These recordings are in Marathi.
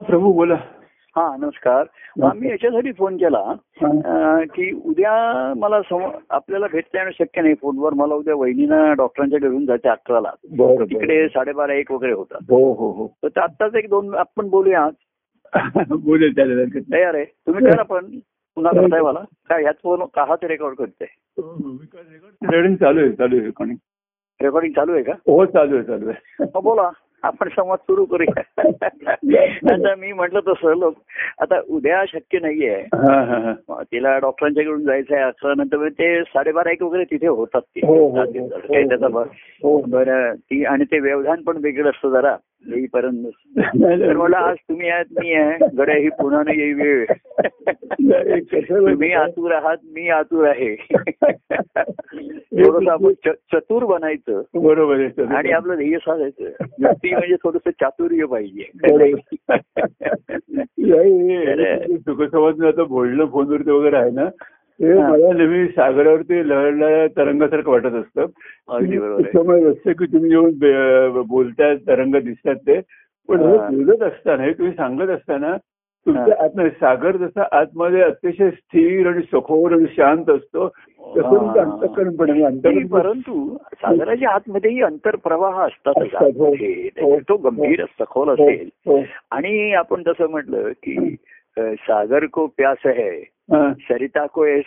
प्रभू बोला. हा नमस्कार. मी याच्यासाठी फोन केला की उद्या मला सम- आपल्याला भेटता येणं शक्य नाही फोनवर मला उद्या वहिनीना डॉक्टरांच्या घेऊन जायचं अकराला. तिकडे साडेबारा एक वगैरे होतात. हो हो हो. तर आत्ताच एक दोन आपण बोलूया नाही. तयार आहे. तुम्ही करा पण. पुन्हा करताय मला. काय ह्याच फोन का ते रेकॉर्ड करते रेकॉर्डिंग चालू आहे चालू आहे रेकॉर्डिंग रेकॉर्डिंग चालू आहे का? हो चालू आहे चालू आहे. बोला. आपण संवाद सुरू करूया आता मी म्हटलं तसं लोक आता उद्या शक्य नाहीये. तिला डॉक्टरांच्याकडून जायचं आहे अकरा नंतर ते साडेबारा एक वगैरे तिथे होतात ते हो, हो, हो. त्याचा. बरं ती आणि ते व्यवधान पण वेगळं असतं जरा येईपर्यंत. मला आज तुम्ही आहात मी आहे. गड्या ही पुन्हा नाही येई वेळ. तुम्ही? आतुर आहात मी आतुर आहे. थोडस आपण चतुर बनायचं. बरोबर. आणि आपलं ध्येय साधायचं. व्यक्ती म्हणजे थोडस चातुर्य पाहिजे. सुखसंवाद आता बोलणं फोनवरती वगैरे आहे ना ते. मला नेहमी सागरावरती लहरणाऱ्या तरंगासारखं वाटत असतं अगदी बरोबर आहे. त्यामुळे असतं की तुम्ही बे- बोलताय तरंग दिसतात ते पण हे. बोलत असताना हे तुम्ही सांगत असताना तुमच्या. आतमध्ये सागर जसा आतमध्ये अतिशय स्थिर आणि सखोर आणि शांत असतो तसं. अंतकरण परंतु सागराच्या आतमध्येही अंतरप्रवाह असतात असतात, हो. हो. तो गंभीर सखोल हो, असेल हो. आणि आपण जसं म्हटलं की सागर को प्यास हा. सरिता को.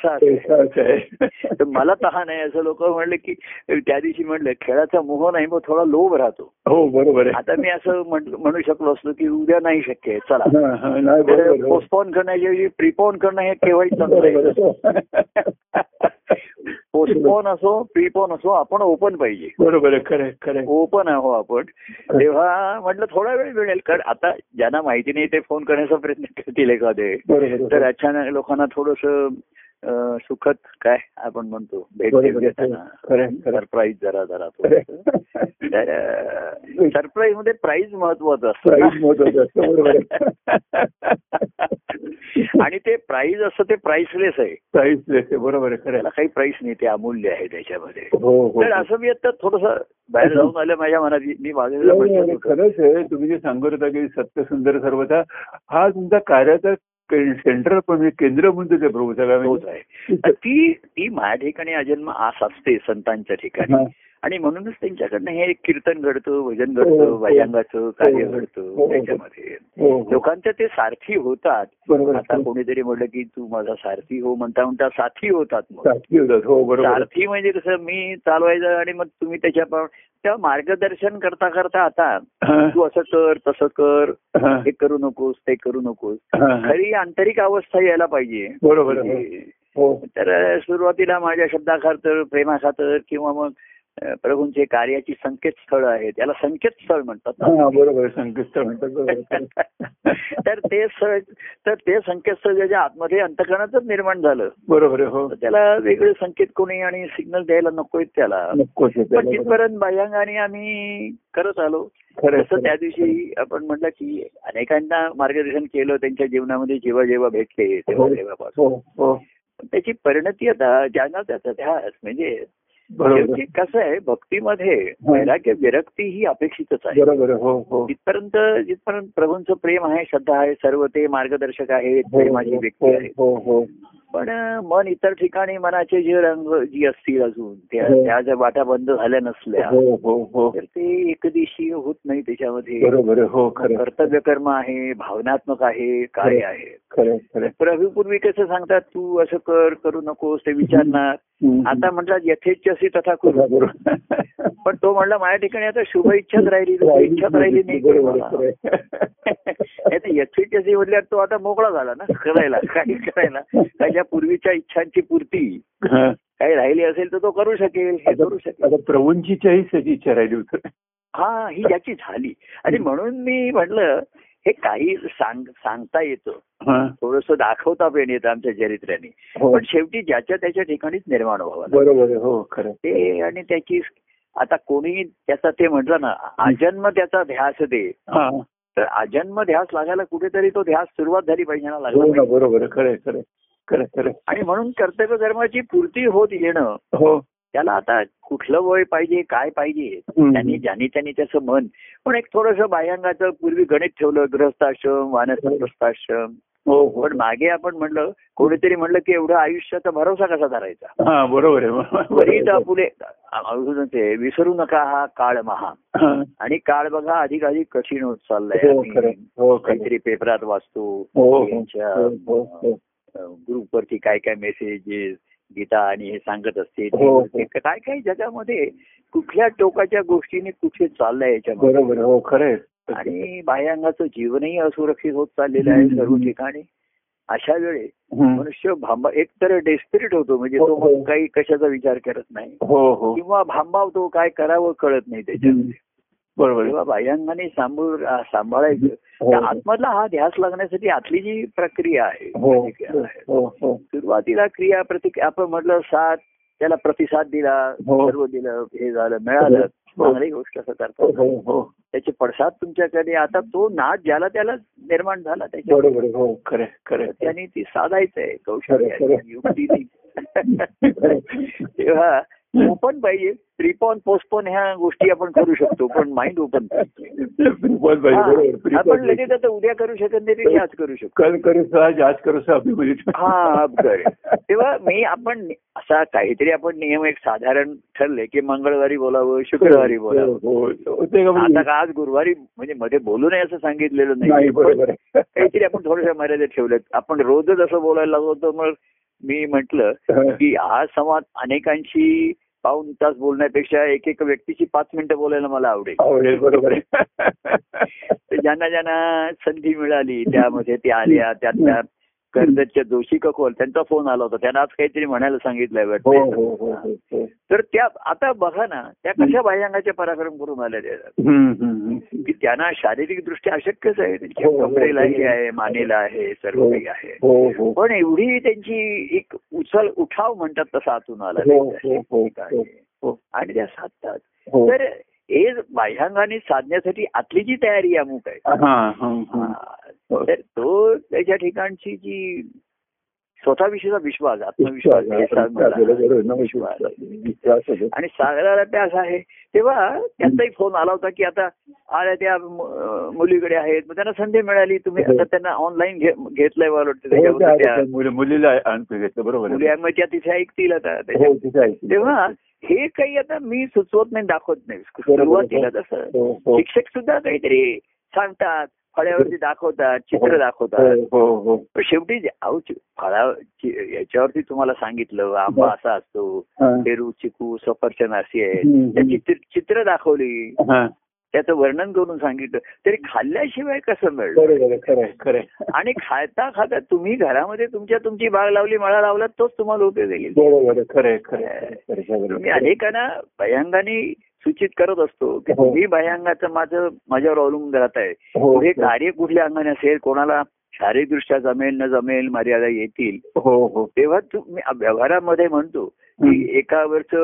तर मला तहान आहे असं लोक म्हणले की त्या दिवशी म्हणलं खेळाचा मोह नाही मग थोडा लोभ राहतो. हो बरोबर आता मी असं म्हणू शकलो असतो की उद्या नाही शक्य आहे चला. नाही. पोस्टपोन करण्याऐवजी प्रिपोन करणं हे केव्हाही चांगलं आहे. पोस्टपोन असो प्रिपोन असो आपण ओपन पाहिजे. बरोबर खरं. ओपन आहो. आपण. तेव्हा म्हटलं थोडा वेळ मिळेल. कारण आता ज्यांना माहिती नाही ते फोन करण्याचा प्रयत्न करतील एखादे. तर अचानक लोकांना थोडस सुखद काय आपण म्हणतो भेट. सरप्राईज जरा जरा. तर सरप्राईजमध्ये प्राईज महत्वाचं असतं. आणि ते प्राईज असतं ते प्राइसलेस आहे. आहे बरोबर आहे त्याला आहे. काही प्राइस नाही ते अमूल्य आहे त्याच्यामध्ये. हो हो तर असं मी आता थोडस बाहेर जाऊन आलं माझ्या मनात मी खरंच आहे. तुम्ही जे सांगत होता की सत्य सुंदर सर्वथा हा तुमचा कार्याचा सेंटर पण केंद्र म्हणतो ते प्रभू सगळ्या तोच आहे तर ती ती माझ्या ठिकाणी अजन्म आस असते संतांच्या ठिकाणी. हा. आणि म्हणूनच त्यांच्याकडनं हे कीर्तन घडतं भजन हो, घडतं हो. कार्य हो, हो. घडतं हो. त्याच्यामध्ये. लोकांचे ते सारथी होतात आता. कोणीतरी म्हटलं की तू माझा सारथी हो म्हणता म्हणता साथी होतात मग हो. सारथी म्हणजे कसं मी चालवायचं आणि मग तुम्ही त्याच्या तेव्हा मार्गदर्शन करता करता आता तू असं कर तसं कर हा, करू नकोस ते करू नकोस. खरी आंतरिक अवस्था यायला पाहिजे बरोबर. हो तर सुरुवातीला माझ्या शब्दाखातर प्रेमाखातर किंवा मग प्रभूंचे कार्याची संकेतस्थळ आहेत त्याला संकेतस्थळ म्हणतात. हा बरोबर. संकेतस्थळ म्हणतात. तर ते स्थळ तर ते संकेतस्थळ ज्याच्या आतमध्ये अंतकरणातच निर्माण झालं बरोबर हो त्याला वेगळे संकेत कोणी आणि सिग्नल द्यायला नकोय त्याला पण. तिथपर्यंत बाह्यांगाने आम्ही करत आलो खरं त्या. दिवशी आपण म्हटलं की अनेकांना मार्गदर्शन केलं त्यांच्या जीवनामध्ये जेव्हा जेव्हा भेटले तेव्हा हो. तेव्हापासून हो हो त्याची परिणती आता ज्यांना त्याचा ध्यास म्हणजे कसं आहे भक्तीमध्ये. वैराग्य विरक्ती ही अपेक्षितच आहे. हो हो जिथपर्यंत जिथपर्यंत प्रभूंचं प्रेम आहे श्रद्धा आहे सर्व ते मार्गदर्शक आहेत हो, प्रेमाची व्यक्ती आहे हो हो पण मन इतर ठिकाणी मनाचे जे रंग जी असतील अजून त्या हो. त्या जर वाटा बंद झाल्या नसल्या हो हो हो तर ते एकदिशी होत नाही त्याच्यामध्ये. हो. कर्तव्य कर्म आहे भावनात्मक आहे काय आहे. प्रभूपूर्वी कसं सांगतात तू असं कर करू नकोस ते विचारणार. आता म्हटलं यथेच्छसी तथा करू. पण तो म्हणला माझ्या ठिकाणी आता शुभ इच्छाच राहिली इच्छाच राहिली नाही यथेच्छसी म्हटल्यावर तो आता मोकळा झाला ना करायला काही करायला त्याच्या पूर्वीच्या इच्छांची पूर्ती. काही राहिली असेल तर तो करू शकेल हे करू शकेल प्रभूंचीच्याही इच्छा राहिली होती हा ही याची झाली आणि म्हणून मी म्हटलं हे काही सांग सांगता येतं. थोडस दाखवता पण येतं आमच्या चरित्र्याने हो. पण शेवटी ज्याच्या त्याच्या ठिकाणीच निर्माण व्हावं. बरोबर हो खरं. ते आणि त्याची आता कोणी त्याचा ते म्हटलं ना आजन्म त्याचा ध्यास दे हा. तर आजन्म ध्यास लागायला कुठेतरी तो ध्यास सुरुवात झाली पाहिजे ना लागला हो पाहिजे. बरोबर खरं खरं आणि म्हणून कर्तव्य धर्माची पूर्ती होत येणं हो. त्याला आता कुठलं वय पाहिजे काय पाहिजे. त्यांनी ज्यानी त्यांनी त्याचं मन. पण एक थोडस बाह्यांगाचं पूर्वी गणित ठेवलं ग्रहस्थाश्रम वानप्रस्थाश्रम हो. पण मागे आपण म्हणलं कोणीतरी म्हणलं की एवढं आयुष्याचा भरोसा कसा धरायचा? बरोबर आहे. ते विसरू नका हा काळ महा. आणि काळ बघा अधिक अधिक कठीण होत चाललाय. हो हो काहीतरी पेपरात वाचतो हो. ग्रुपवरती काय काय मेसेजेस गीता आणि हे सांगत असते. हो, हो. ते काय काय जगामध्ये कुठल्या टोकाच्या गोष्टीने कुठे चाललंय याच्यामध्ये. बरोबर हो आणि बाह्यांगाचं जीवनही असुरक्षित होत चाललेलं आहे सर्व. ठिकाणी. अशा वेळी. मनुष्य भांबा एक तर डेस्पिरिट होतो म्हणजे तो काही कशाचा विचार करत नाही. हो हो. किंवा भांबावतो काय करावं कळत नाही त्याच्यात हम्म. बरोबर. बाह्यांगाने सांभाळ सांभाळायचं. हो, हो. आतमधला हा ध्यास लागण्यासाठी आतली जी प्रक्रिया आहे हो हो सुरुवातीला क्रिया प्रतिक्रिया आपण म्हटलं साथ त्याला प्रतिसाद दिला. सर्व दिलं हे झालं मिळालं. चांगली गोष्ट असं करतात त्याचे पडसाद तुमच्याकडे आता तो नाद ज्याला त्याला निर्माण झाला त्याच्या. त्याने ती साधायचंय कौशल्य. युक्ती तेव्हा ओपन पाहिजे. प्रिपॉन पोस्टपोन ह्या गोष्टी आपण करू शकतो पण माइंड ओपन आपण. लगेच आता उद्या करू शकत नाही ते आज करू शकतो. कल करू सहज आज करू सह अभिमनित हा तेव्हा मी आपण असा काहीतरी आपण नियम एक साधारण ठरले की मंगळवारी बोलावं शुक्रवारी बोलावं. हो, हो. का आता म्हणजे- का आज गुरुवारी म्हणजे मध्ये बोलू नये असं सांगितलेलं नाही. काहीतरी आपण थोड्याशा मर्यादेत ठेवलेत. आपण रोजच असं बोलायला लागलो तर मग मी म्हंटल की हा संवाद अनेकांशी पाऊन तास बोलण्यापेक्षा एक एक व्यक्तीची पाच मिनिटं बोलायला मला आवडेल. बरोबर ज्यांना ज्यांना संधी मिळाली त्यामध्ये त्या आल्या त्यातल्या कर्जतच्या जोशी ककोल त्यांचा फोन आला होता त्यांना आज काहीतरी म्हणायला सांगितलंय वाटतं हो हो, हो. तर त्या आता बघा ना त्या कशा बाह्यांगाचे पराक्रम करून हम्म. की त्यांना शारीरिक दृष्ट्या अशक्यच आहे त्यांच्या हो, हो, कपडेला हो. हे आहे मानेला आहे सर्व. काही आहे पण एवढी त्यांची एक उचल उठाव म्हणतात तसा आतून आला. आणि त्या साधतात तर हे बाह्यांगाने साधण्यासाठी आतली जी तयारी अमुक आहे. तर तो त्याच्या ठिकाणची जी स्वतःविषयीचा विश्वास आत्मविश्वास हे. आणि सागराला अभ्यास आहे तेव्हा त्यांचाही फोन आला होता की आता आल्या त्या मुलीकडे आहेत मग त्यांना संधी मिळाली तुम्ही हो. आता त्यांना ऑनलाईन घेतलंय मला वाटतं हो, ते त्याच्यावर आहे. त्या मुली- मुलीला घेतलं बरोबर मग त्या तिथे ऐकतील आता हो आहे. तेव्हा हे काही आता मी सुचवत नाही दाखवत नाही. सुरुवातीला तसं हो हो शिक्षक सुद्धा काहीतरी सांगतात फळ्यावरती दाखवतात चित्र हो दाखवतात हो हो शेवटी फळा याच्यावरती तुम्हाला सांगितलं आंबा असा असतो हा. पेरू चिकू सफरचंद अशी आहे. चित्र चित्र दाखवली हा. त्याचं वर्णन करून सांगितलं तरी खाल्ल्याशिवाय कसं मिळलं. आणि खाता खाता तुम्ही घरामध्ये तुमच्या तुमची बाग लावली मळा लावला तोच तुम्हाला उपयोग येईल. अनेकांना भयांगाने सूचित करत असतो की हो. तुम्ही भयांगाचं माझं माझ्यावर अवलंबून राहत आहे हो, पुढे हो. कार्य कुठल्या अंगाने असेल कोणाला शारीरिकदृष्ट्या जमेल न जमेल मर्यादा येतील तेव्हा तुम्ही व्यवहारामध्ये म्हणतो की हम्म. एकावरच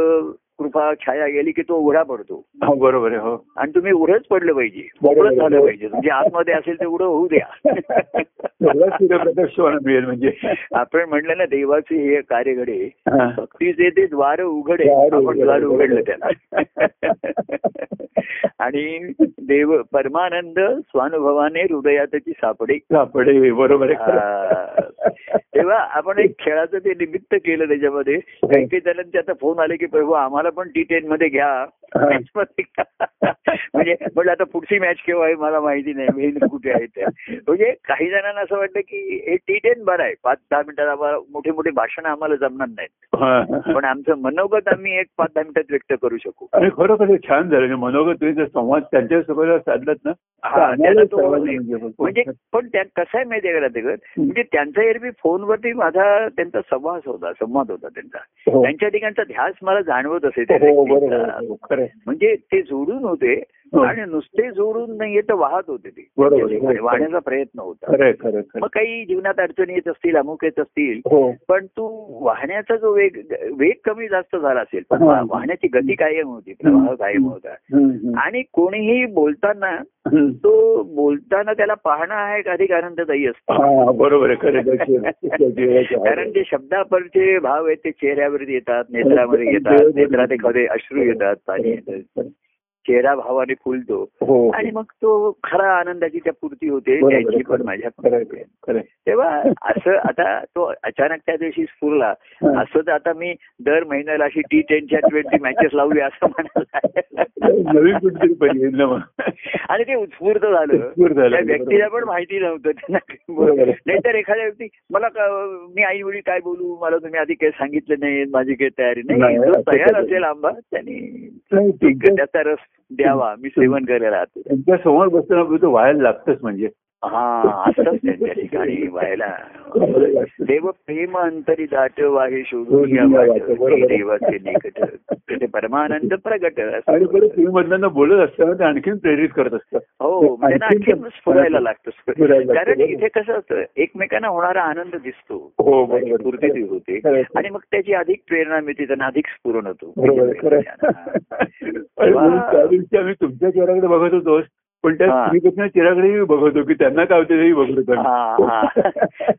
कृपा छाया गेली की तो उघडा पडतो. हो बरोबर आहे हो. आणि तुम्ही उघडच पडलं पाहिजे. उघडच झालं पाहिजे. म्हणजे आतमध्ये असेल ते उघडं होऊ द्या. मिळेल म्हणजे. आपण म्हणलं ना देवाचे हे कार्य घडे. भक्तीचे ते द्वार उघडे. आपण द्वार. उघडलं त्याला. आणि देव परमानंद स्वानुभवाने हृदयातची सापडे. सापडे बरोबर तेव्हा आपण एक खेळाचं ते निमित्त केलं त्याच्यामध्ये. काही काही जणांचे आता फोन आले की प्रभू आम्हाला पण टी टेन मध्ये घ्या. मॅच मध्ये म्हणजे म्हटलं आता पुढची मॅच केव्हा आहे मला माहिती नाही मी कुठे आहे त्या म्हणजे काही जणांना असं वाटतं की हे टी टेन बरं आहे. पाच दहा मिनिटात आम्हाला मोठे मोठे भाषण आम्हाला जमणार नाहीत. हा. पण आमचं मनोगत आम्ही एक पाच दहा मिनिटात व्यक्त करू शकू. आणि खरोखर हे छान झालं. म्हणजे मनोगत तुम्ही जर संवाद त्यांच्यासोबत साधलात ना हा. म्हणजे म्हणजे पण त्या कसं आहे माहितीये का ते म्हणजे त्यांचा एरवी फोनवरती माझा त्यांचा संवाद होता संवाद होता त्यांचा. हो. त्यांच्या ठिकाणचा ध्यास मला जाणवत असे त्या म्हणजे ते जोडून होते आणि नुसते जोडून नाहीये तर वाहत होते ते. हो. वाहण्याचा प्रयत्न होता. मग काही जीवनात अडचणी येत असतील अमुक येत असतील हो. पण तू वाहण्याचा जो वेग वेग कमी जास्त झाला असेल पण हा. वाहण्याची गती कायम होती प्रवाह कायम होता. आणि कोणीही बोलताना. तो बोलताना त्याला पाहणं हा एक अधिक आनंददायी असतो. हा बरोबर कारण. ते शब्दापरचे भाव आहेत ते चेहऱ्यावरती येतात नेत्रामध्ये येतात नेत्रात एखादे अश्रू येतात पाणी येतं. चेहरा भावाने फुलतो हो आणि मग तो खरा आनंदाची त्या पूर्ती होते त्याची पण. माझ्या. तेव्हा असं आता तो अचानक त्या दिवशी स्फुरला हा. असं तर आता मी दर महिन्याला अशी टी टेनच्या ट्वेंटी मॅचेस लावूया असं म्हणाला आणि ते उत्स्फूर्त झालं त्या व्यक्तीला. पण माहिती नव्हतं त्यांना. नाहीतर एखाद्या व्यक्ती मला मी आई वडील काय बोलू मला तुम्ही आधी काही सांगितलं नाही माझी काही तयारी नाही तयार असेल आंबा त्यांनी त्याचा रस द्यावा. मी सेवन करायला राहतो त्यांच्यासमोर बसताना तो व्हायला लागतच म्हणजे. हा असंच त्यांच्या ठिकाणी व्हायला. देव प्रेम अंतरी दाट वाहे शोधून या देवाचे निकट तेथे परमानंद प्रगट असं. आणि परत तुम्ही मधनं बोलत असताना ते आणखीन प्रेरित करत असतं. हो त्यांना आणखीन आणखी स्फुरायला लागतं कारण. इथे कसं असतं एकमेकांना होणारा आनंद दिसतो. हो पूर्ती होते. खरं आहे. आणि मग त्याची अधिक प्रेरणा मिळते त्यांना अधिक स्फुरण होतो. आम्ही तुमच्या चेहऱ्याकडे बघत होतो. पण त्या. स्त्रीपेक्षा चेहऱ्याकडेही बघत होतो की त्यांना काय होते बघत होतो.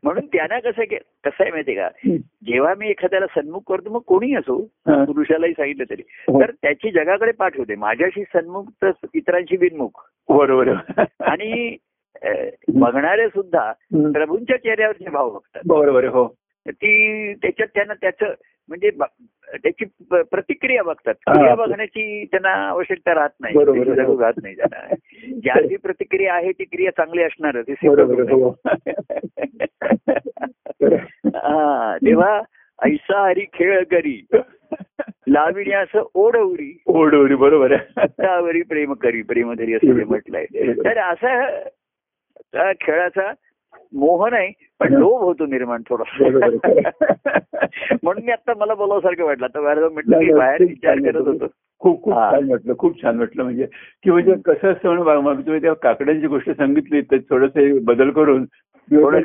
म्हणून त्यांना कसं कसं आहे माहितीये का जेव्हा मी एखाद्याला सन्मुख करतो मग कोणी असो. पुरुषालाही सांगितलं तरी हो. तर त्याची जगाकडे पाठवते माझ्याशी सन्मुख तर इतरांशी बिनमुख बरोबर. आणि बघणारे सुद्धा. प्रभूंच्या चेहऱ्यावरचे भाव बघतात बरोबर हो ती त्याच्यात त्यांना त्याचं म्हणजे त्याची प्रतिक्रिया बघतात. क्रिया बघण्याची त्यांना आवश्यकता राहत नाही. राहत नाही त्यांना. ज्याची प्रतिक्रिया आहे ती क्रिया चांगली असणारच. हे तेव्हा ऐसा हरी खेळ करी. लाविण्यास ओढवरी. ओढवरी बरोबर. आहे त्यावरी प्रेम करी प्रेमधरी असं ते म्हटलंय. तर असा खेळाचा मोह नाही पण लोभ होतो निर्माण थोडा. म्हणून मी आता मला बोलावसारखं वाटलं आता बाहेर म्हटलं की बाहेर विचार करत. होतो खूप खूप. छान वाटलं खूप छान वाटलं म्हणजे की म्हणजे कसं असतं म्हणून तुम्ही त्या काकड्यांची गोष्ट सांगितली तर थोडस बदल करून थोडं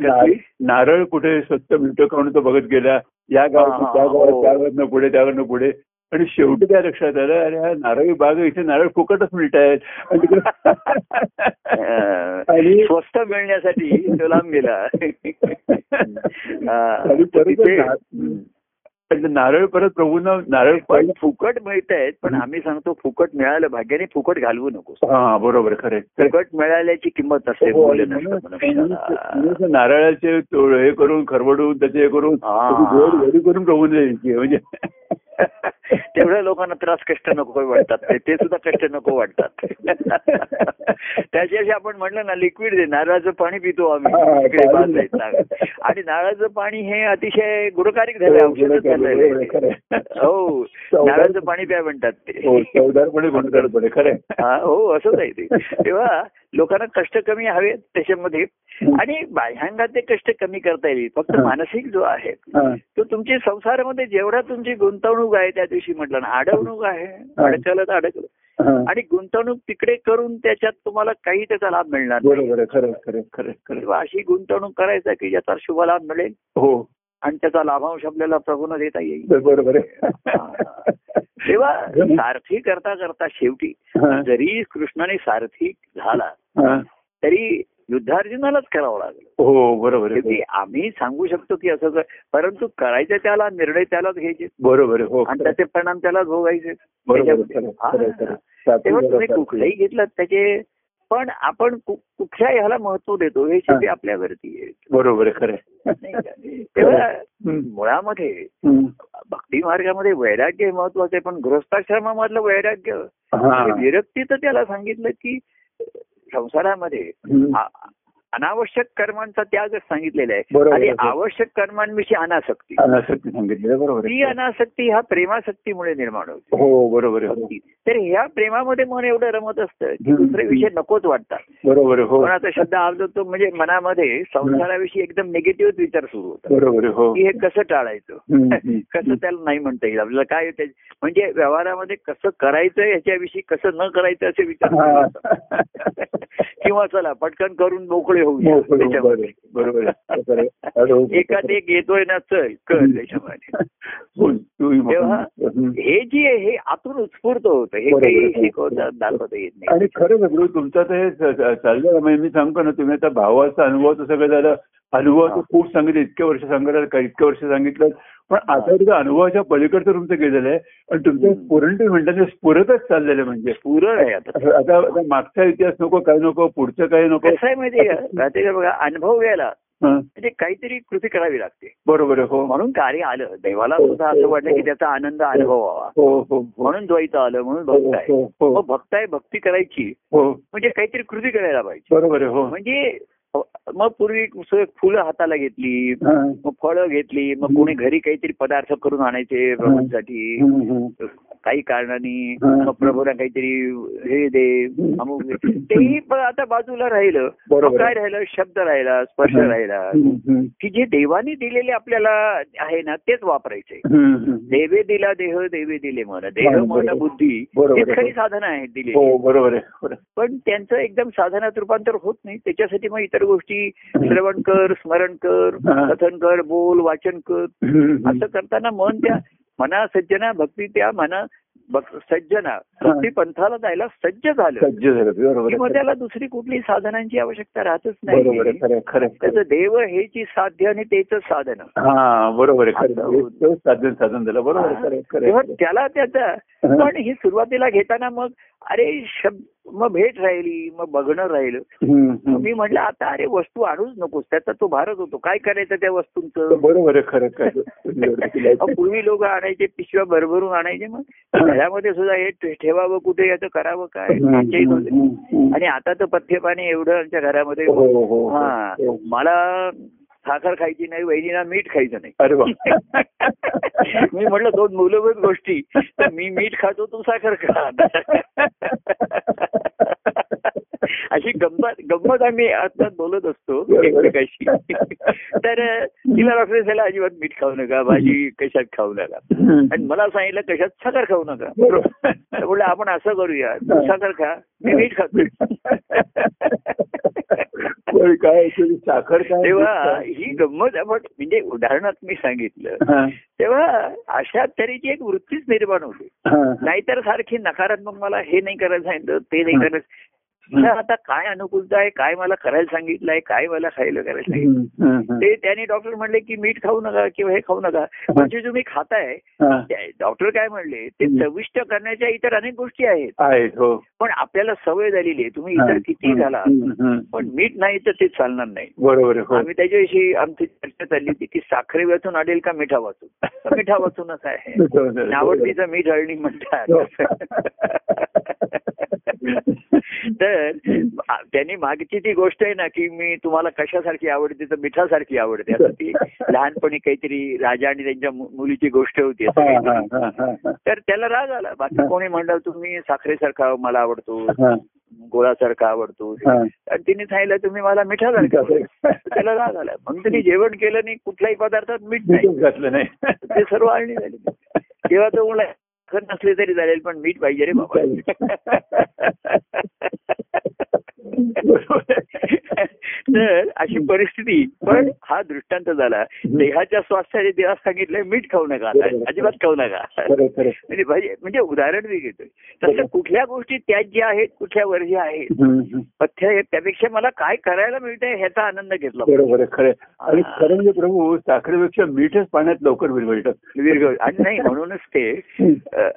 नारळ- कुठे स्वस्त मिळतो का म्हणून तो बघत गेला या गावात हा, त्या गावात. त्यावरनं पुढे त्यावरनं पुढे आणि शेवटी त्या लक्षात आलं अरे हा नारळी बाग इथे नारळ फुकटच मिळत आहेत आणि स्वस्त मिळण्यासाठी तो लांब गेला. हा, आणि नारळ परत प्रभूंना नारळ फुकट मिळत आहेत पण आम्ही सांगतो फुकट मिळालं भाग्याने फुकट घालवू नको हा बरोबर खरं. फुकट मिळाल्याची किंमत असते हो, असं नारळाचे हे करून खरवडून त्याचे हे करून हा. करून प्रभून म्हणजे तेवढ्या लोकांना त्रास कष्ट नको वाटतात ते- सुद्धा कष्ट नको वाटतात त्याच्याशी आपण म्हटलं ना लिक्विड दे नारळाचं पाणी पितो आम्ही इकडे ना. आणि नारळाचं पाणी हे अतिशय गुणकारिक झालंय हो, औषधच झालंय खरं आहे. हो नारळाचं पाणी प्या म्हणतात ते हो. हा, असंच आहे ते तेव्हा लोकांना कष्ट कमी हवेत त्याच्यामध्ये आणि बाह्यांगात ते कष्ट कमी करता येईल फक्त. मानसिक जो आहे. तो तुमची संसारामध्ये जेवढा तुमची गुंतवणूक आहे त्या दिवशी म्हटलं ना अडवणूक आहे अडकलं तर अडकलं. आणि गुंतवणूक तिकडे करून त्याच्यात तुम्हाला काही त्याचा लाभ मिळणार बरोबर खरं खरं अशी गुंतवणूक करायचा की ज्याचा शुभ लाभ मिळेल हो. आणि त्याचा लाभांश आपल्याला प्रभून देता येईल. बरोबर तेव्हा सारथी करता करता शेवटी. जरी कृष्णाने सारथी झाला. तरी युद्धार्जुनालाच करावं लागलं हो बरोबर आहे शेवटी आम्ही सांगू शकतो की असं परंतु करायचं त्याला निर्णय त्यालाच घ्यायचे बरोबर हो आणि त्याचे परिणाम त्यालाच भोगायचे. हा. तेव्हा तुम्ही कुठलंही घेतलं त्याचे पण आपण कुठल्या ह्याला महत्त्व देतो हे शेवटी आपल्यावरती. बरोबर खरं? तेव्हा. मुळामध्ये. भक्ती मार्गामध्ये वैराग्य हे महत्वाचं आहे पण गृहस्थाश्रमामधलं वैराग्य हा. आणि विरक्ती तर त्याला सांगितलं की संसारामध्ये अनावश्यक कर्मांचा त्याग सांगितलेला आहे. आणि. आवश्यक कर्मांविषयी अनासक्ती. अनासक्ती सांगितलेलं बरोबर ती अनासक्ती ह्या प्रेमासक्तीमुळे निर्माण होते. हो बरोबर हो. तर ह्या प्रेमामध्ये मन एवढं रमत असतं की. दुसरे विषय नकोच वाटतात. बरोबर हो. पण आता शब्द आवडतो तो म्हणजे मनामध्ये संसाराविषयी एकदम निगेटिव्ह विचार सुरू होतात. बरोबर हो. की हे कसं टाळायचं. कसं त्याला नाही म्हणता येईल? आपल्याला काय म्हणजे व्यवहारामध्ये कसं करायचं याच्याविषयी कसं न करायचं असे विचार हा. किंवा चला पटकन करून मोकळे होऊया हो, त्याच्यामध्ये बरोबर आहे. अरे हो. एक येतोय ना चल कर त्याच्यामध्ये हो. तेव्हा. हे जे आहे हे आतून उत्स्फूर्त होतं हे बरोबर काही आहे. शिकवता दाखवता येत नाही आणि खरं तुमचं हे च- चाललं मी सांगतो ना तुम्ही आता भावाचा अनुभवाचं सगळं झालं अनुभवाचं हा. खूप सांगितलं इतके वर्ष सांगितलं इतके वर्ष सांगितलं पण आता तुझं अनुभवाच्या पलीकडचं तुमचं गेलेलं आहे. आणि तुमचं. स्फुरण म्हणतात स्फुरतच चाललेलं म्हणजे. पुरळ आहे आता. आता मागचा इतिहास नको काय नको पुढचं काय नको. कसं आहे माहितीये का? राहते का बघा अनुभव घ्यायला हा. म्हणजे काहीतरी कृती करावी लागते. बरोबर हो. म्हणून कार्य आलं. देवाला हो, सुद्धा असं वाटलं की त्याचा आनंद अनुभवावा हो हो हो. म्हणून द्वैत आलं म्हणून भक्त आहे. हो हो. मग भक्त आहे भक्ती करायची. हो. म्हणजे काहीतरी कृती करायला पाहिजे. बरोबर हो. म्हणजे मग पूर्वी फुलं हाताला घेतली हा. मग फळं घेतली मग कोणी घरी काहीतरी पदार्थ करून आणायचे प्रभूंसाठी. काही कारणाने हा. मग प्रभूला काहीतरी हे दे अमुक. तेही पण आता बाजूला राहिलं काय. राहिलं शब्द राहिला स्पर्श हा. राहिला. की जे देवानी दिलेले आपल्याला आहे ना तेच वापरायचे. देवे दिला देह देवे दिले मन देह. मन बुद्धी. हेच खरी साधनं आहेत दिली हो बरोबर. पण त्यांचं एकदम साधनात रूपांतर होत नाही त्याच्यासाठी मग इतर गोष्टी श्रवण कर स्मरण कर हा. कथन कर बोल वाचन कर. असं करताना मन त्या मना सज्जना भक्ती त्या मना सज्जना भक्ती पंथाला जायला सज्ज झालं सज्ज झालं बरोबर की मग आहे. त्याला दुसरी कुठली साधनांची आवश्यकता राहतच नाही त्याचं देव हेची साध्य आणि तेच साधन. हा बरोबर. तेच साधन साधन झालं बरोबर तेव्हा. त्याला त्याचा हा. पण ही सुरुवातीला घेताना मग अरे शब्द मग भेट राहिली मग बघणं राहिलं. मी म्हटलं आता अरे वस्तू आणूच नकोस त्याचा तो भारच होतो. काय करायचं त्या वस्तूंचं? बरोबर खरं पूर्वी लोक आणायचे पिशव्या भरभरून आणायचे मग घरामध्ये सुद्धा हे ठेवावं कुठे याचं करावं काय. आणि आता तर पथ्य पाणी एवढं आमच्या घरामध्ये हो, हो, हा. हो. मला साखर खायची नाही वहिनीला मीठ खायचं नाही. अरे मी म्हटलं दोन मूलभूत गोष्टी. मी मीठ खातो तू साखर खा. अशी गंमत गंमत आम्ही आता बोलत असतो. एकमेकाशी. तर तिला डॉक्टर त्याला अजिबात मीठ खाऊ नका भाजी कशात खाऊ नका. आणि मला सांगितलं कशात साखर खाऊ नका. म्हटलं आपण असं करूया साखर खा मी मीठ खातो. काय साखर तेव्हा ही गंमत आपण म्हणजे उदाहरणात मी सांगितलं. तेव्हा अशा तऱ्हेची एक वृत्तीच निर्माण होते. नाहीतर सारखी नकारात्मक मला हे नाही करायला सांगितलं ते नाही करायचं आता काय अनुकूलता आहे? काय मला करायला सांगितलंय काय मला खायला करायला सांगितलं? ते त्याने डॉक्टर म्हणले की मीठ खाऊ नका किंवा हे खाऊ नका. म्हणजे तुम्ही खाताय हा. डॉक्टर काय म्हणले? ते. चविष्ट करण्याच्या इतर अनेक गोष्टी आहेत. हो. पण आपल्याला सवय झालेली आहे. तुम्ही इतर किती झाला. पण मीठ नाही तर ते चालणार नाही. बरोबर हो. आम्ही त्याच्याविषयी आमची चर्चा चालली होती की साखरे वाचून आडेल का मिठा वाचून? मिठा वाचूनच आहे. नावडतीचं मीठ अळणी म्हणतात. तर त्यांनी मागची ती गोष्ट आहे ना की मी तुम्हाला कशासारखी आवडते तर मिठासारखी आवडते. असं ती लहानपणी काहीतरी राजा आणि त्यांच्या मुलीची गोष्ट होती असं तर त्याला राग आला. बाकी कोणी म्हणलं तुम्ही साखरेसारखा मला आवडतो गोळासारखा आवडतो. आणि तिने सांगितलं तुम्ही मला मिठासारखा. त्याला राग आला. मग त्यांनी जेवण केलं नाही कुठल्याही पदार्थात मीठ नाही. मीठच घातलं नाही. ते सर्व आळणी झाली. तेव्हा तो म्हणला साखर नसली तरी चालेल पण मीठ पाहिजे रे बाबा. तर अशी परिस्थिती. पण हा दृष्टांत झाला. देहाच्या स्वास्थ्याने देहा सांगितलंय मीठ खाऊ नका अजिबात खाऊ नका. म्हणजे म्हणजे उदाहरण मी घेतोय. तसं कुठल्या गोष्टी त्याज्य आहेत कुठल्या वर्ज्य आहेत. पथ्य आहेत त्यापेक्षा मला काय करायला मिळतंय ह्याचा आनंद घेतला बरोबर खरं. आणि खरं म्हणजे प्रभू साखरेपेक्षा मीठच पाण्यात लवकर विरघळतात दीर्घ आणि नाही म्हणूनच ते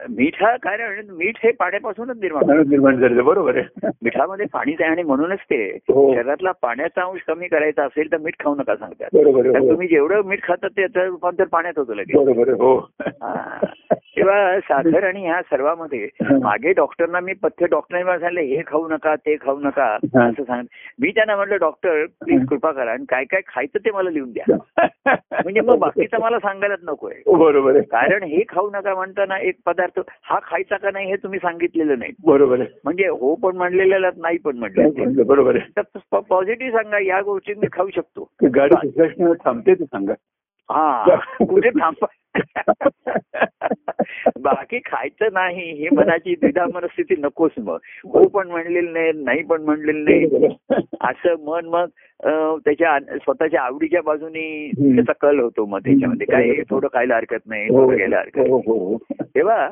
मीठ हा कारण मीठ हे पाण्यापासूनच निर्माण. निर्माण झालेलं बरोबर आहे. मिठामध्ये पाणीच आहे आणि म्हणूनच ते हो. शरीरातला पाण्याचा अंश कमी करायचा असेल तर मीठ खाऊ नका सांगतात. तुम्ही जेवढं मीठ खातात त्याचं रूपांतर पाण्यात होतं लगेच. तेव्हा साखर आणि ह्या सर्वामध्ये मागे डॉक्टरना मी पथ्य डॉक्टरांनी मला सांगितलं हे खाऊ नका ते खाऊ नका. असं सांग. मी त्यांना म्हटलं डॉक्टर प्लीज कृपा करा आणि काय काय खायचं ते मला लिहून द्या. म्हणजे मग बाकीचं मला सांगायलाच नकोय बरोबर आहे. कारण हे खाऊ नका म्हणताना एक पदार्थ हा खायचा का नाही हे तुम्ही सांगितलेलं नाही. बरोबर म्हणजे हो पण म्हणलेलं. नाही पण म्हणलेलं बरोबर आहे. तर पॉझिटिव्ह सांगा या गोष्टी मी खाऊ शकतो. थांबते ते सांगा. हा कुठे थांबा बाकी खायचं नाही हे मनाची द्विधा मनस्थिती नकोच मग हो पण म्हणलेलं नाही नाही पण म्हणलेलं नाही असं मन मग त्याच्या स्वतःच्या आवडीच्या बाजूनी. त्याचा कल होतो मग त्याच्यामध्ये काय हे थोडं खायला हरकत नाही थोडं घ्यायला हरकत नाही हो हो हो तेव्हा.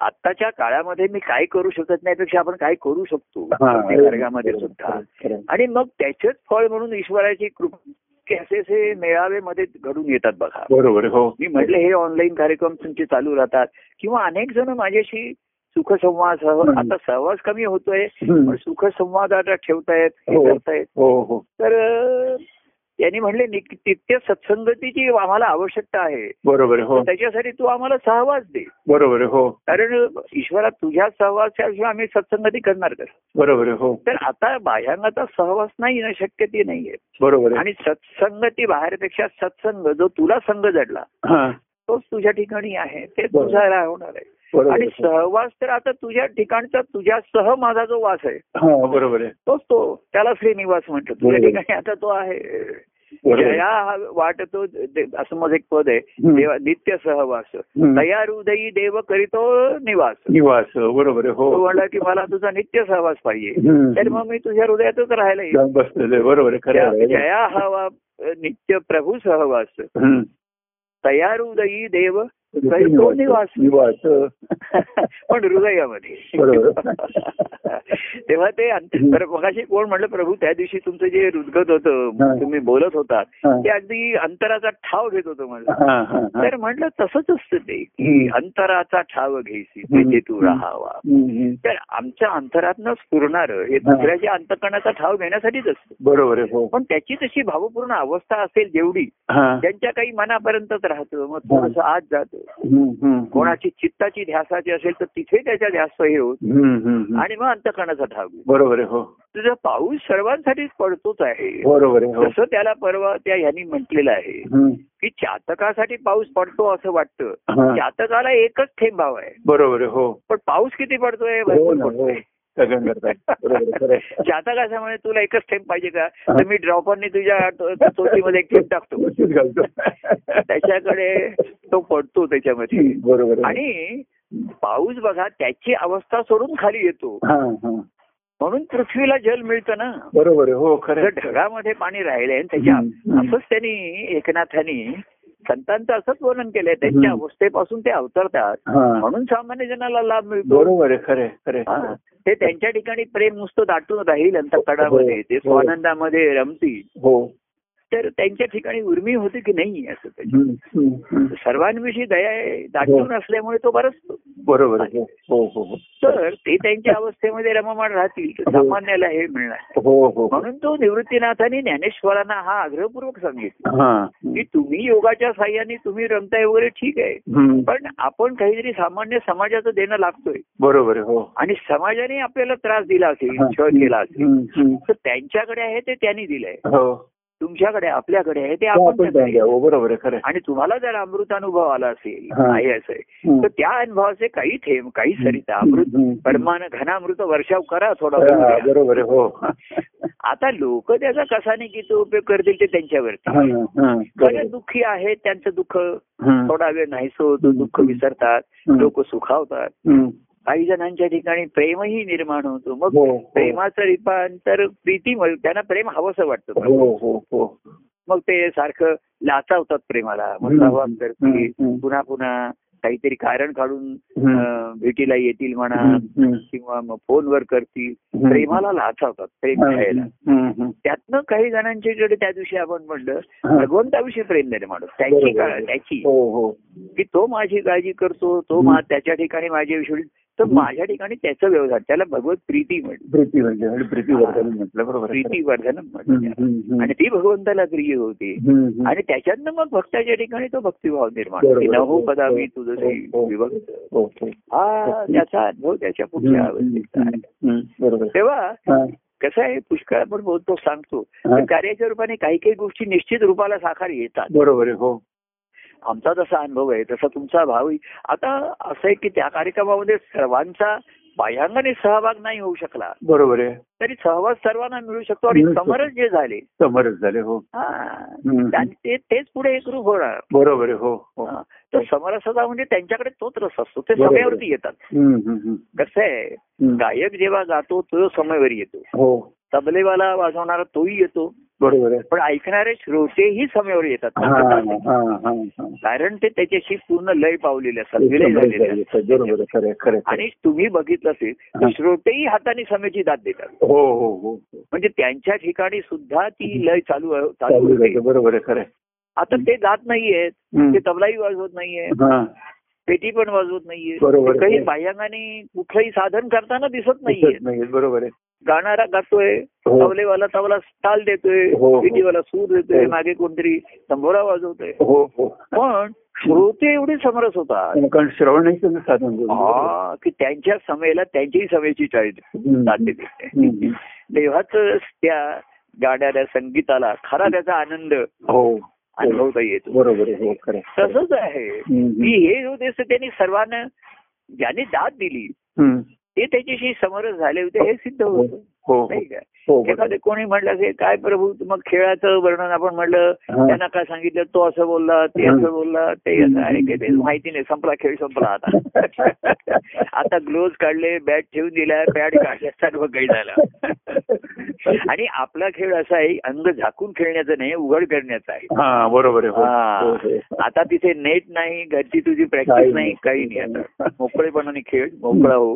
आत्ताच्या काळामध्ये मी काय करू शकत नाही पेक्षा आपण काय करू शकतो हा. वर्गामध्ये सुद्धा. आणि मग त्याचेच फळ म्हणून ईश्वराची कृपा असे असे मेळावे मध्ये घडून येतात बघा बरोबर हो मी म्हटलं हे ऑनलाईन कार्यक्रम तुमचे चालू राहतात किंवा अनेक जण माझ्याशी सुखसंवाद सह. आता सहवास कमी होतोय. पण सुखसंवाद आता ठेवतायत हे हो. करतायत हो हो तर त्यांनी म्हणले "निक- नित्य सत्संगतीची आम्हाला आवश्यकता आहे. बरोबर हो. त्याच्यासाठी तू आम्हाला सहवास दे. बरोबर हो. कारण ईश्वरात तुझ्या सहवासाशिवाय आम्ही सत्संगती करणार कर बरोबर हो. तर आता बाह्यांगाचा सहवास नाही ना शक्य ती नाहीये. बरोबर आणि सत्संगती बाहेरपेक्षा सत्संग जो तुला संघ जडला तोच तुझ्या ठिकाणी आहे. ते. तुझा राहणार आहे. आणि. सहवास तर आता तुझ्या ठिकाणचा तुझ्या सह माझा जो वास आहे हा बरोबर आहे तोच तो त्याला श्रीनिवास म्हणतो तुझ्या. ठिकाणी आता तो आहे. जया हा वाटतो असं माझं एक पद आहे. देवा नित्य सहवास. तया हृदयी देव करीतो निवास निवास बरोबर हो म्हणला की मला तुझा नित्य सहवास पाहिजे. तर मग मी तुझ्या हृदयातच राहायला. बरोबर. जया हवा नित्य प्रभू सहवास. तया हृदयी देव निवास निवास पण हृदयामध्ये. तेव्हा ते मगाशी कोण म्हणलं प्रभू त्या दिवशी तुमचं जे रुदगत होतं. तुम्ही बोलत होतात हा. ते अगदी अंतराचा ठाव घेत होतं मला हा. तर म्हटलं तसंच असतं ते की. अंतराचा ठाव घ्यायची. तेथे तू राहावा. तर आमच्या अंतरातनं स्फुरणार हे दुसऱ्याच्या अंतकणाचा ठाव घेण्यासाठीच असतं बरोबर हो पण त्याची तशी भावपूर्ण अवस्था असेल जेवढी त्यांच्या काही मनापर्यंतच राहतं मग थोडस आत जातं. कोणाची चित्ताची ध्यासाची असेल तर तिथे त्याच्या ध्यास हे होत. आणि मग अंतकणाचा ठाव. बरोबर आहे हो तुझा पाऊस सर्वांसाठीच पडतोच आहे बरोबर आहे हो जसं त्याला परवा त्या ह्यांनी म्हटलेलं आहे. की चातकासाठी पाऊस पडतो असं वाटतं हा. चातकाला एकच थेंब हवा आहे बरोबर आहे हो पण पाऊस किती पडतोय हो हो पडतोय. चातक असं म्हणे तुला एकच थेंब पाहिजे का तर मी ड्रॉपरने तुझ्या चोचीमध्ये एक थेंब टाकतो त्याच्याकडे तो पडतो त्याच्यामध्ये बरोबर. आणि पाऊस बघा त्याची अवस्था सोडून खाली येतो हा हा म्हणून पृथ्वीला जल मिळतं ना बरोबर हो खरं. ढगामध्ये पाणी राहिले त्याच्या. असंच त्यांनी एकनाथांनी संतांचं असंच वर्णन केलंय त्यांच्या. अवस्थेपासून ते अवतरतात म्हणून सामान्य जनाला लाभ मिळतो बरोबर खरे खरे हा. ते त्यांच्या ठिकाणी प्रेम नुसतं दाटून राहील अंतकडामध्ये हो, ते हो. स्वानंदामध्ये रमतील हो तर त्यांच्या ठिकाणी उर्मी होते की नाही असं. सर्वांविषयी दया आहे, दाटून असल्यामुळे तो बरसतो बरोबर आहे. हो हो हो तर ते त्यांच्या अवस्थेमध्ये रममाण राहतील तर सामान्याला हे मिळणार. हो हो म्हणून तो निवृत्तीनाथांनी ज्ञानेश्वरांना हा आग्रहपूर्वक सांगितलं. हा. की तुम्ही योगाच्या साह्याने तुम्ही रमताय वगैरे ठीक आहे. पण आपण काहीतरी सामान्य समाजाचं देणं लागतोय. बरोबर हो. आणि समाजाने आपल्याला त्रास दिला असेल हा. छळ केला असेल. तर त्यांच्याकडे आहे ते त्यांनी दिलंय. हो. तुमच्याकडे आपल्याकडे आहे ते हो, आपण. हो बरोबर खरं आणि तुम्हाला जर अमृतानुभव आला असेल हा. आहे असं. तर त्या अनुभवाचे काही थेंब काही सरिता अमृत. परमान घनामृत वर्षाव करा थोडा. बरोबर हो आता लोक त्याचा कसाने किती उपयोग करतील ते त्यांच्यावरती खरे. दुःखी आहेत त्यांचं दुःख. थोडा वेळ नाहीसो तो दुःख विसरतात. लोक सुखावतात. काही जणांच्या ठिकाणी प्रेमही निर्माण होतो मग हो, हो. प्रेमाचं रूपांतर प्रीती त्यांना प्रेम हवंसं वाटतं हो मग ते सारखं लाचावतात प्रेमाला मग. पुन्हा पुन्हा काहीतरी कारण काढून भेटीला येतील म्हणा. किंवा मग फोनवर करतील. प्रेमाला लाचावतात प्रेम. हम्म. त्यातनं काही जणांच्याकडे त्या दिवशी आपण म्हणलं. भगवंताविषयी प्रेम निर्माण. त्याची त्याची की तो माझी काळजी करतो तो त्याच्या ठिकाणी माझ्याविषयी तर माझ्या ठिकाणी त्याचं व्यवधान त्याला भगवत प्रीती प्रीती म्हणजे आणि प्रीती वर्धन म्हटलं बरोबर. प्रीती वर्धन हम्म. आणि ती भगवंताला प्रिय होती. आणि त्याच्यातनं मग भक्ताच्या ठिकाणी तो भक्तिभाव निर्माण. न हो पदा मी हो, तुझं विभक्त हो, हो. हा त्याचा अनुभव त्याच्या पुढच्या अवस्थेचा आहे बरोबर तेव्हा कसं आहे पुष्कळ आपण बोलतो सांगतो कार्याच्या रूपाने काही काही गोष्टी निश्चित रूपाला साकार येतात बरोबर हो आमचा जसा अनुभव आहे तसा तुमचा भावही आता असं आहे की त्या कार्यक्रमामध्ये सर्वांचा बाह्यांगाने सहभाग नाही होऊ शकला. बरोबर आहे. तरी सहभाग सर्वांना मिळू शकतो आणि. समरस जे झाले. समरस झाले हो. हा. ते तेच पुढे एकरूप होणार. बरोबर आहे हो हो. तर समरसता म्हणजे त्यांच्याकडे तोच रस असतो. ते. समयावरती येतात. कसं आहे. गायक जेव्हा गातो तो समयवर येतो. हो. तबलेवाला वाजवणारा तोही येतो. बरोबर आहे पण ऐकणारे श्रोतेही समयावर येतात हा, हा. हा, हा, हा. कारण ते त्याच्याशी पूर्ण लय पावलेले असतात विलय झालेले. आणि तुम्ही बघितलं असेल तर. श्रोतेही हाताने समेची दाद देतात हो हो हो हो. म्हणजे त्यांच्या ठिकाणी सुद्धा ती लय चालू चालू बरोबर आहे खरं. आता ते जात नाहीयेत. ते तबलाही वाजवत नाहीये पेटी पण वाजवत नाहीये बरोबर काही. बाह्यांगाने कुठलंही साधन करताना दिसत नाहीये बरोबर आहे गाणारा गातोय हो. तबलेवाला तबला ताल देतोय हो, हो. पेटीवाला सूर देतोय हो. मागे कोणतरी तंबोरा वाजवतोय हो हो पण श्रोते एवढे समरस होतात कारण श्रवण साधन. हा, की त्यांच्या समेला त्यांच्याही समेची. तेव्हाच त्या गाण्याला संगीताला खरा त्याचा आनंद हो अनुभवता येतो बरोबर हो. तसंच आहे. की हे होते त्यांनी सर्वांना ज्यांनी दाद दिली. ते त्याच्याशी समरस झाले होते हे सिद्ध होतं हो हो नाही का हो. एखादे कोणी म्हटलं असेल काय प्रभू मग खेळाचं वर्णन आपण म्हणलं हा. त्यांना काय सांगितलं तो असं बोलला ते हा. असं बोलला ते असं आहे की ते माहिती नाही संपला खेळ संपला आता आता ग्लोव्ह काढले बॅट ठेवून दिला पॅड काढले सर्व काही झालं आणि आपला खेळ असा आहे अंग झाकून खेळण्याचा नाही उघड करण्याचा आहे हा बरोबर आहे हो. हा. हो, हो. आता तिथे नेट नाही घरची तुझी काही प्रॅक्टिस नाही. नाही काही नाही आता मोकळेपणाने खेळ मोकळा हो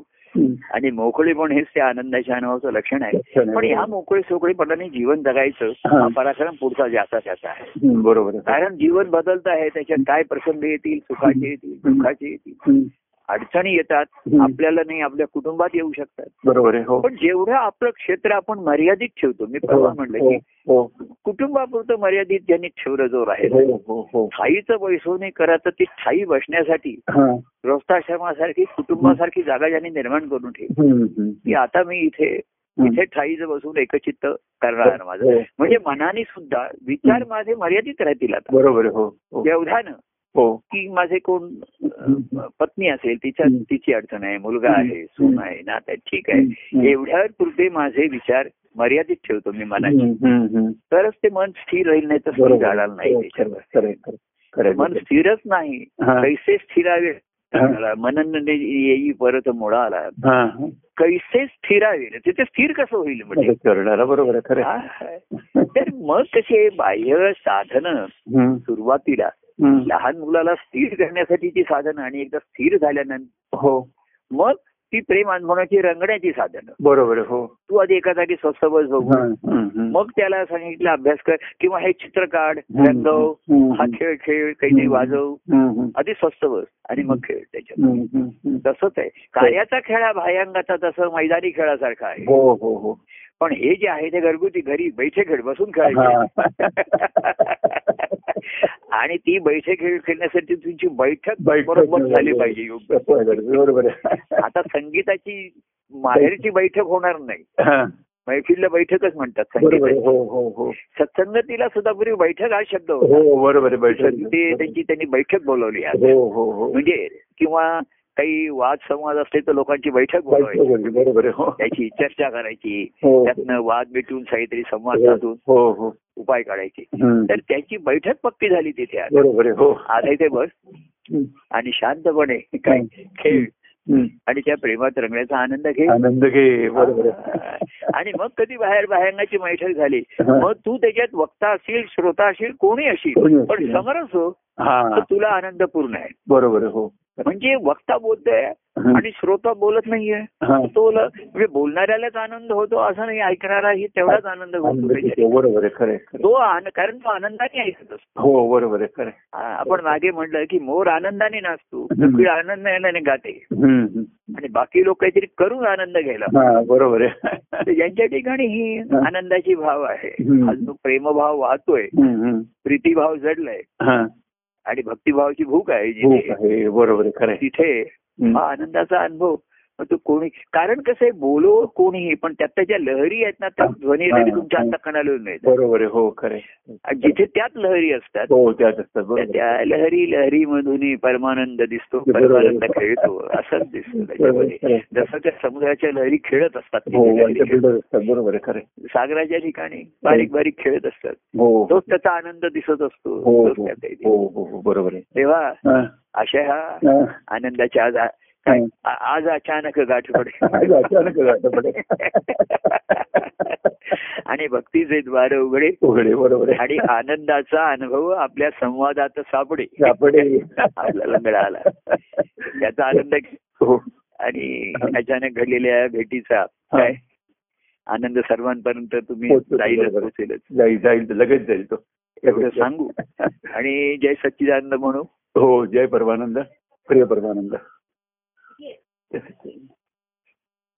आणि मोकळेपण हेच त्या आनंदाच्या अनुभवाचं लक्षण आहे. पण ह्या मोकळे सोकळेपणाने जीवन जगायचं हा. पराक्रम पुढचा ज्याचा त्याचा आहे. बरोबर कारण जीवन बदलत आहे त्याच्यात काय प्रसंग येतील सुखाचे येतील दुःखाचे येतील. अडचणी येतात. आपल्याला नाही आपल्या कुटुंबात येऊ शकतात. बरोबर आहे हो. पण जेवढं आपलं क्षेत्र आपण मर्यादित ठेवतो मी परवा म्हणलं हो की हो कुटुंबापुरतं मर्यादित ज्यांनी ठेवलं जो राहील ठाईचं बैसवणे करायचं ती ठाई बसण्यासाठी गृहस्थाश्रमासारखी कुटुंबासारखी जागा ज्यांनी निर्माण करून ठेवली. की आता मी इथे इथे ठाईचं बसून एकचित्त करणार माझं. म्हणजे मनाने सुद्धा विचार माझे मर्यादित राहतील आता. बरोबर हो व्यवधान हो की माझे कोण पत्नी असेल तिच्या. तिची अडचण आहे मुलगा आहे. सून आहे नात आहे ठीक आहे हम्म. एवढ्या पुरते माझे विचार मर्यादित ठेवतो मी मनाची. तरच ते मन स्थिर राहील नाही तर स्थिर जाणार नाही हो, त्याच्यावर. मन स्थिरच नाही हा. कैसे स्थिरावे हा. मनन येई परत मुळाला हा, हा. कैसे स्थिरावे तिथे स्थिर कसं होईल म्हणजे बरोबर. हा. तर मग कसे बाह्य साधनं सुरुवातीला. लहान मुलाला स्थिर करण्यासाठीची साधनं आणि एकदा स्थिर झाल्यानंतर हो. मग ती प्रेम अनुभवण्याची रंगण्याची साधनं. बरोबर हो. तू आधी एका जागी स्वस्त बस बघू. मग त्याला सांगितलं अभ्यास कर किंवा हे चित्र काढ रंगव हा खेळ खेळ काही नाही वाजव. आधी स्वस्त बस आणि मग खेळ त्याच्यात. तसंच आहे. कार्याचा खेळ हा भायंगाचा तसं मैदानी खेळासारखा आहे. हो हो हो. पण हे जे आहे ते घरगुती घरी बैठे खेळ बसून. खेळायचे. आणि ती बैठे खेळ खेळण्यासाठी तुमची बैठक बरोबर झाली पाहिजे योग्य आता संगीताची माहेरची बैठक होणार नाही. मैफिलला बैठकच म्हणतात हो हो हो. सत्संगतीला सुद्धा पूर्वी बैठक हा शब्द होता. हो बरोबर बैठक. ते त्यांची त्यांनी बैठक बोलवली आहे हो हो हो. म्हणजे किंवा काही वाद संवाद असले तर लोकांची बैठक बोलवायची हो. त्याची चर्चा करायची हो. त्यातनं वाद मिटून काहीतरी संवाद हो साधून हो हो. उपाय काढायचे. तर त्याची बैठक पक्की झाली तिथे हो. आज इथे बस. आणि शांतपणे काय खेळ. आणि त्या प्रेमात रंगण्याचा आनंद घे. आनंद घे बरोबर आणि मग कधी बाहेर बाहेरची बैठक झाली. मग तू त्याच्यात वक्ता असशील श्रोता असशील कोणी असशील. पण समरस हो. तुला आनंद पूर्ण आहे. बरोबर हो. म्हणजे वक्ता बोलतोय. आणि श्रोता बोलत नाहीये. तो म्हणजे बोलणाऱ्यालाच आनंद होतो असं नाही ऐकणाराही तेवढाच आनंद होतो. किती- बरोबर आहे. तो कारण तो आनंदाने ऐकत असतो हो बरोबर आहे खरं आपण मागे म्हणलं की मोर आनंदाने नाचतो आनंदाने गाते. आणि बाकी लोक काहीतरी करून आनंद घ्यायला हा बरोबर आहे यांच्या ठिकाणी ही. आनंदाची भाव आहे. आज जो प्रेमभाव वाहतोय. प्रीतीभाव जडलाय हा आणि भक्तिभावाची भूक आहे जिथे बरोबर. तिथे. हा आनंदाचा अनुभव तो कोणी कारण कसं आहे बोलो कोणीही पण त्यात ज्या लहरी आहेत ना त्या हा. ध्वनी हा. लहरी तुमच्या हातात कणाला मिळतात बरोबर आहे हो खरं जिथे त्याच लहरी असतात हो त्यात असतात त्या- लहरी लहरी मधून परमानंद दिसतो. परमानंद खेळतो असंच दिसतो त्याच्यामध्ये. जसं त्या समुद्राच्या लहरी खेळत असतात हो बरोबर खरं. सागराच्या ठिकाणी बारीक बारीक खेळत असतात हो तोच त्याचा आनंद दिसत असतो हो तोच हो त्याचा इथे. हो हो हो, बरोबर आहे तेव्हा हा, अशा ह्या हा. आनंदाच्या आज अचानक गाठ पडे अचानक गाठ पडे. आणि भक्तीचे द्वार उघडे. उघडे बरोबर आणि आनंदाचा अनुभव आपल्या संवादात सापडे. सापडे. आपल्याला मिळाला त्याचा आनंद हो. आणि अचानक घडलेल्या भेटीचा काय? आनंद सर्वांपर्यंत तुम्ही बरोबर. पोहोचेलच. जाईल जाईल लगेच जाईल तो. एवढं सांगू. आणि जय सच्चिदानंद म्हणू. हो जय परमानंद. प्रिय परमानंद. everything